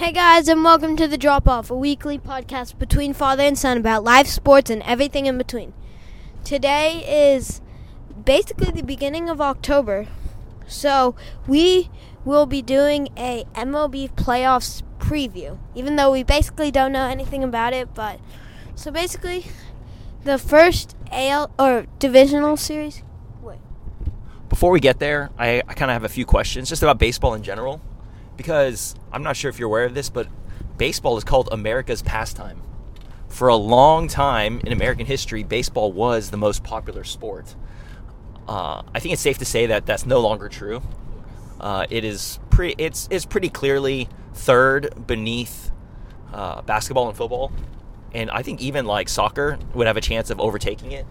Hey guys, and welcome to The Drop Off, a weekly podcast between father and son about live sports and everything in between. Today is basically the beginning of October, so we will be doing a MLB playoffs preview, even though we basically don't know anything about it. But so basically, the first AL or divisional series. Wait. Before we get there, I, I kind of have a few questions just about baseball in general because I'm not sure if you're aware of this, but baseball is called America's pastime. For a long time in American history, baseball was the most popular sport. Uh, I think it's safe to say that that's no longer true. Uh, it is pretty. It's it's pretty clearly third beneath uh, basketball and football, and I think even like soccer would have a chance of overtaking it.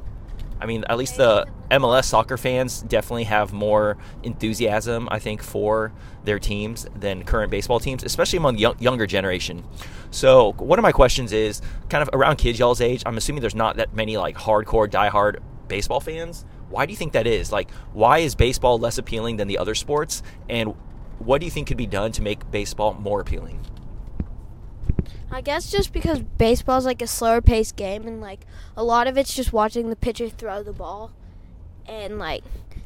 I mean, at least the MLS soccer fans definitely have more enthusiasm, I think, for their teams than current baseball teams, especially among young, younger generation. So, one of my questions is kind of around kids y'all's age. I'm assuming there's not that many like hardcore, diehard baseball fans. Why do you think that is? Like, why is baseball less appealing than the other sports? And what do you think could be done to make baseball more appealing? I guess just because baseball's like a slower paced game and like a lot of it's just watching the pitcher throw the ball and like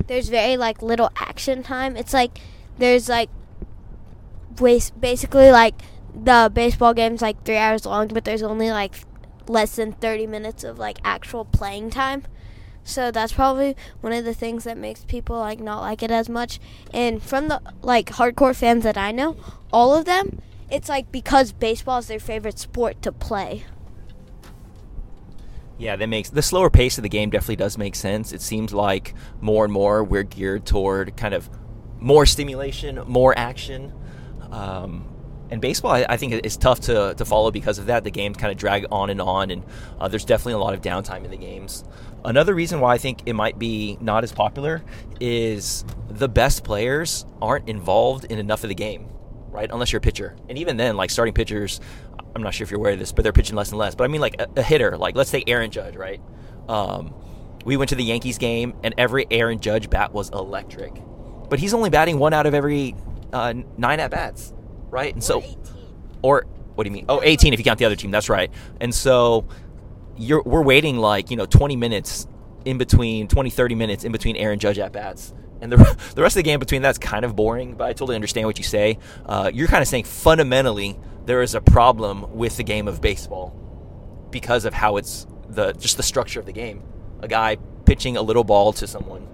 there's very like little action time. It's like there's like basically like the baseball game's like 3 hours long but there's only like less than 30 minutes of like actual playing time. So that's probably one of the things that makes people like not like it as much. And from the like hardcore fans that I know, all of them it's like because baseball is their favorite sport to play. Yeah, that makes the slower pace of the game definitely does make sense. It seems like more and more we're geared toward kind of more stimulation, more action. Um, and baseball, I, think, is tough to, to follow because of that. The games kind of drag on and on, and uh, there's definitely a lot of downtime in the games. Another reason why I think it might be not as popular is the best players aren't involved in enough of the game right? Unless you're a pitcher. And even then, like starting pitchers, I'm not sure if you're aware of this, but they're pitching less and less. But I mean, like a, a hitter, like let's say Aaron Judge, right? Um, we went to the Yankees game, and every Aaron Judge bat was electric. But he's only batting one out of every uh, nine at bats, right? And so, 18. or what do you mean? Oh, 18 if you count the other team. That's right. And so you're we're waiting like you know 20 minutes in between 20 30 minutes in between Aaron Judge at bats and the, the rest of the game between that's kind of boring, but I totally understand what you say. Uh, you're kind of saying fundamentally there is a problem with the game of baseball because of how it's the just the structure of the game. A guy pitching a little ball to someone.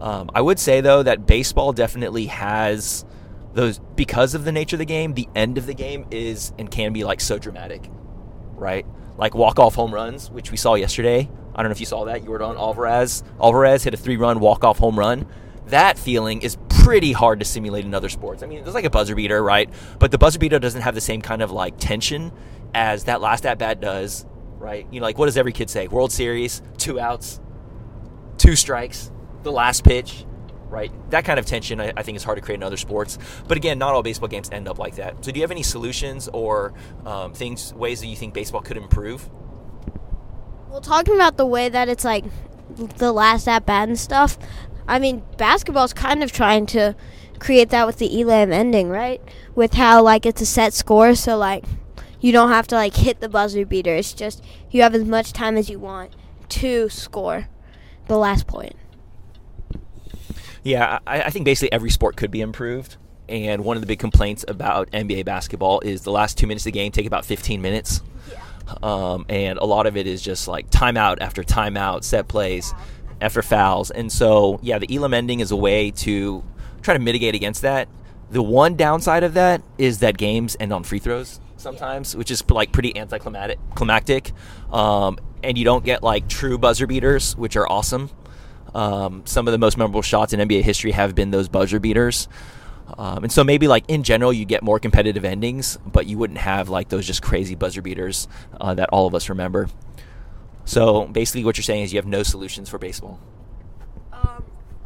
Um, I would say though that baseball definitely has those because of the nature of the game. The end of the game is and can be like so dramatic, right? Like walk off home runs, which we saw yesterday. I don't know if you saw that. Yordan Alvarez. Alvarez hit a three run walk off home run. That feeling is pretty hard to simulate in other sports. I mean, there's like a buzzer beater, right? But the buzzer beater doesn't have the same kind of like tension as that last at bat does, right? You know, like what does every kid say? World Series, two outs, two strikes, the last pitch, right? That kind of tension, I, I, think, is hard to create in other sports. But again, not all baseball games end up like that. So, do you have any solutions or um, things, ways that you think baseball could improve? Well, talking about the way that it's like the last at bat and stuff, I mean, basketball's kind of trying to create that with the Elam ending, right? With how like it's a set score, so like you don't have to like hit the buzzer beater. It's just you have as much time as you want to score the last point. Yeah, I, I think basically every sport could be improved. And one of the big complaints about NBA basketball is the last two minutes of the game take about 15 minutes. Um, and a lot of it is just like timeout after timeout, set plays after fouls. And so, yeah, the Elam ending is a way to try to mitigate against that. The one downside of that is that games end on free throws sometimes, which is like pretty anticlimactic. Climactic, um, and you don't get like true buzzer beaters, which are awesome. Um, some of the most memorable shots in NBA history have been those buzzer beaters. Um, and so maybe like in general you get more competitive endings, but you wouldn't have like those just crazy buzzer beaters uh, that all of us remember. So basically, what you're saying is you have no solutions for baseball. Um,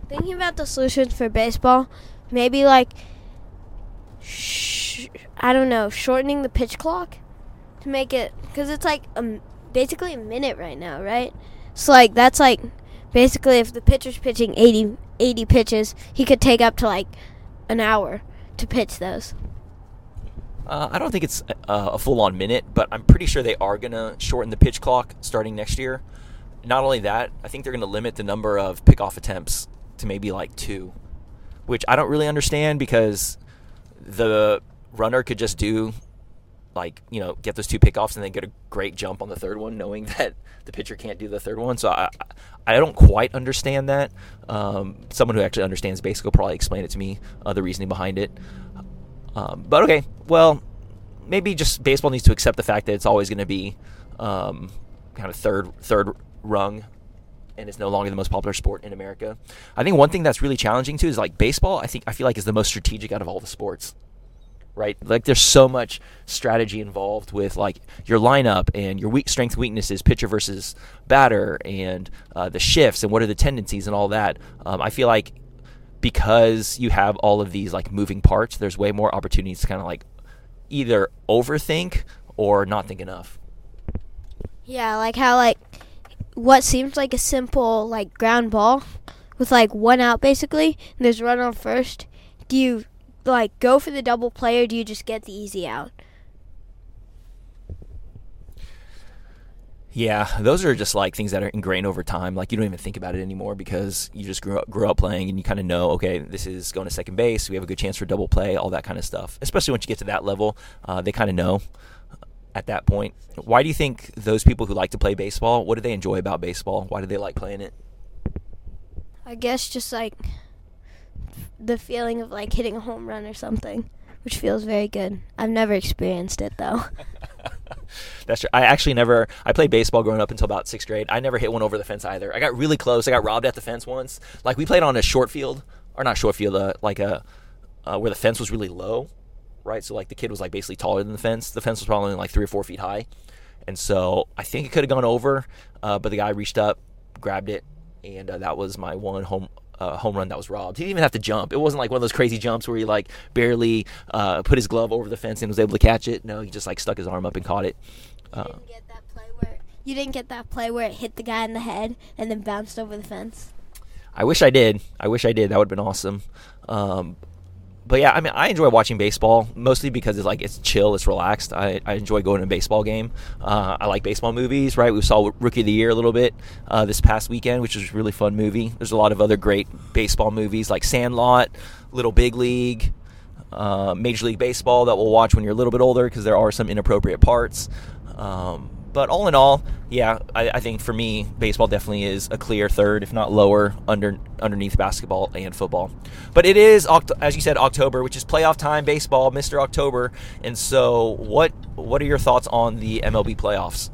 thinking about the solutions for baseball, maybe like sh- I don't know, shortening the pitch clock to make it because it's like basically a minute right now, right? So like that's like basically if the pitcher's pitching 80, 80 pitches, he could take up to like an hour to pitch those. Uh, I don't think it's a, a full on minute, but I'm pretty sure they are going to shorten the pitch clock starting next year. Not only that, I think they're going to limit the number of pickoff attempts to maybe like two, which I don't really understand because the runner could just do like you know get those two pickoffs and then get a great jump on the third one, knowing that the pitcher can't do the third one. So I I don't quite understand that. Um, someone who actually understands baseball will probably explain it to me, uh, the reasoning behind it. Um, but okay, well, maybe just baseball needs to accept the fact that it's always going to be um, kind of third third rung and it's no longer the most popular sport in America. I think one thing that's really challenging too is like baseball. I think I feel like is the most strategic out of all the sports right? Like there's so much strategy involved with like your lineup and your weak strength weaknesses, pitcher versus batter, and uh, the shifts and what are the tendencies and all that. Um, I feel like because you have all of these like moving parts, there's way more opportunities to kind of like either overthink or not think enough. Yeah, like how like what seems like a simple like ground ball with like one out basically, and there's run on first. Do you like go for the double play or do you just get the easy out? Yeah, those are just like things that are ingrained over time. Like you don't even think about it anymore because you just grew up grew up playing and you kind of know, okay, this is going to second base. We have a good chance for double play, all that kind of stuff. Especially once you get to that level, uh, they kind of know at that point. Why do you think those people who like to play baseball, what do they enjoy about baseball? Why do they like playing it? I guess just like the feeling of like hitting a home run or something, which feels very good. I've never experienced it though. That's true. I actually never. I played baseball growing up until about sixth grade. I never hit one over the fence either. I got really close. I got robbed at the fence once. Like we played on a short field, or not short field, uh, like a uh, where the fence was really low, right? So like the kid was like basically taller than the fence. The fence was probably like three or four feet high, and so I think it could have gone over, uh, but the guy reached up, grabbed it, and uh, that was my one home uh, home run that was robbed. He didn't even have to jump. It wasn't like one of those crazy jumps where he like barely uh, put his glove over the fence and was able to catch it. No, he just like stuck his arm up and caught it. Uh, you didn't get that play where you didn't get that play where it hit the guy in the head and then bounced over the fence. I wish I did. I wish I did. That would have been awesome. Um, but yeah, I mean, I enjoy watching baseball mostly because it's like it's chill, it's relaxed. I, I enjoy going to a baseball game. Uh, I like baseball movies, right? We saw Rookie of the Year a little bit uh, this past weekend, which was a really fun movie. There's a lot of other great baseball movies like Sandlot, Little Big League, uh, Major League Baseball that we'll watch when you're a little bit older because there are some inappropriate parts. Um, but all in all, yeah, I, I, think for me, baseball definitely is a clear third, if not lower, under underneath basketball and football. But it is, as you said, October, which is playoff time, baseball, Mister October. And so, what what are your thoughts on the MLB playoffs?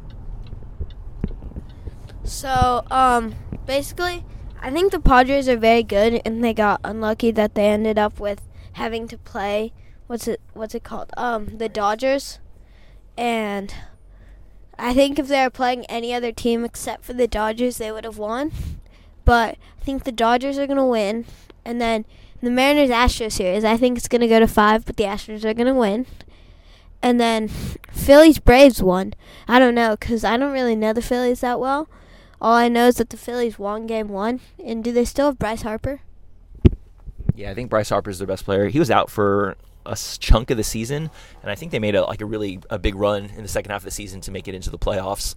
So, um, basically, I think the Padres are very good, and they got unlucky that they ended up with having to play what's it what's it called? Um, the Dodgers, and I think if they were playing any other team except for the Dodgers, they would have won. But I think the Dodgers are going to win. And then the Mariners Astros series, I think it's going to go to five, but the Astros are going to win. And then Phillies Braves won. I don't know because I don't really know the Phillies that well. All I know is that the Phillies won game one. And do they still have Bryce Harper? Yeah, I think Bryce Harper is their best player. He was out for a chunk of the season, and I think they made a like a really a big run in the second half of the season to make it into the playoffs.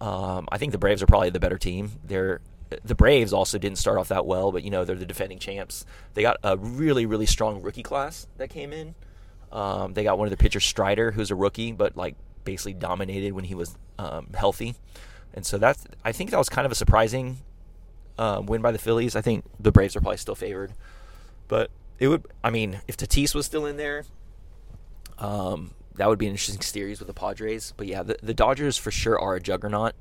Um, I think the Braves are probably the better team. They're the Braves also didn't start off that well, but you know they're the defending champs. They got a really really strong rookie class that came in. Um, they got one of the pitchers Strider, who's a rookie, but like basically dominated when he was um, healthy, and so that's I think that was kind of a surprising uh, win by the Phillies. I think the Braves are probably still favored, but it would. I mean, if Tatis was still in there, um, that would be an interesting series with the Padres. But yeah, the, the Dodgers for sure are a juggernaut.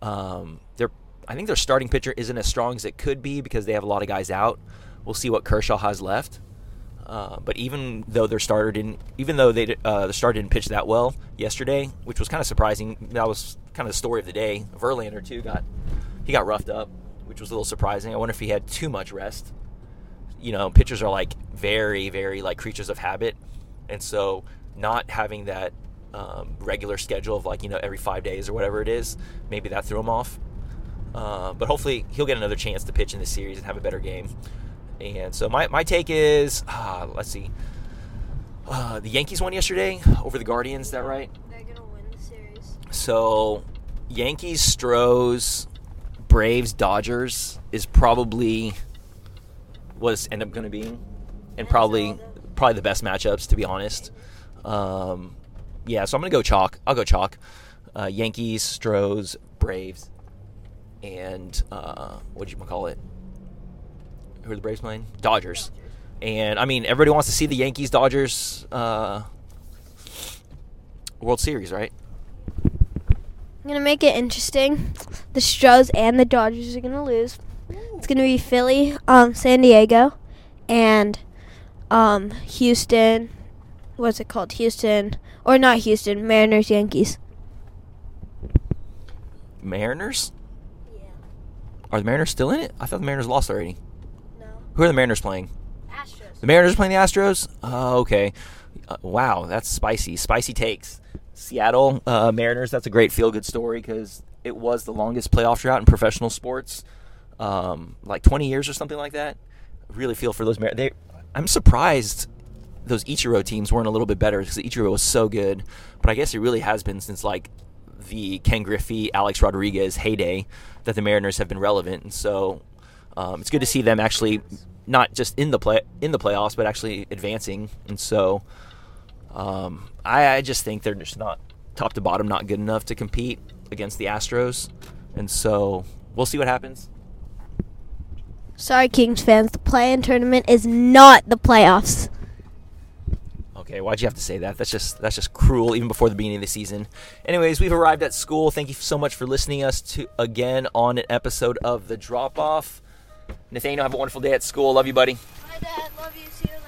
Um, they're, I think their starting pitcher isn't as strong as it could be because they have a lot of guys out. We'll see what Kershaw has left. Uh, but even though their starter didn't, even though they uh, the starter didn't pitch that well yesterday, which was kind of surprising. That was kind of the story of the day. Verlander too got he got roughed up, which was a little surprising. I wonder if he had too much rest you know, pitchers are like very, very like creatures of habit, and so not having that um, regular schedule of like you know every five days or whatever it is, maybe that threw him off. Uh, but hopefully he'll get another chance to pitch in this series and have a better game. And so my, my take is, ah, let's see. Uh, the Yankees won yesterday over the Guardians. Is that right? They're gonna win the series. So, Yankees, Stros, Braves, Dodgers is probably was end up going to be, and probably probably the best matchups to be honest. Um, yeah, so I'm gonna go chalk. I'll go chalk. Uh, Yankees, Stros, Braves, and uh, what do you call it? Who are the Braves playing? Dodgers. And I mean, everybody wants to see the Yankees Dodgers uh, World Series, right? I'm gonna make it interesting. The Stros and the Dodgers are gonna lose. It's gonna be Philly, um, San Diego, and um, Houston. What's it called? Houston or not Houston? Mariners, Yankees. Mariners? Yeah. Are the Mariners still in it? I thought the Mariners lost already. No. Who are the Mariners playing? Astros. The Mariners playing the Astros? Oh, okay. Uh, wow, that's spicy. Spicy takes. Seattle uh, Mariners, that's a great feel good story because it was the longest playoff drought in professional sports. Um, like 20 years or something like that. Really feel for those Mariners. They, I'm surprised those Ichiro teams weren't a little bit better because Ichiro was so good. But I guess it really has been since like the Ken Griffey, Alex Rodriguez heyday that the Mariners have been relevant. And so um, it's good to see them actually not just in the play in the playoffs, but actually advancing. And so um, I, I just think they're just not top to bottom not good enough to compete against the Astros. And so we'll see what happens. Sorry, Kings fans. The play-in tournament is not the playoffs. Okay, why'd you have to say that? That's just that's just cruel, even before the beginning of the season. Anyways, we've arrived at school. Thank you so much for listening us to again on an episode of the Drop Off. Nathaniel, have a wonderful day at school. Love you, buddy. Bye, Dad. Love you. See you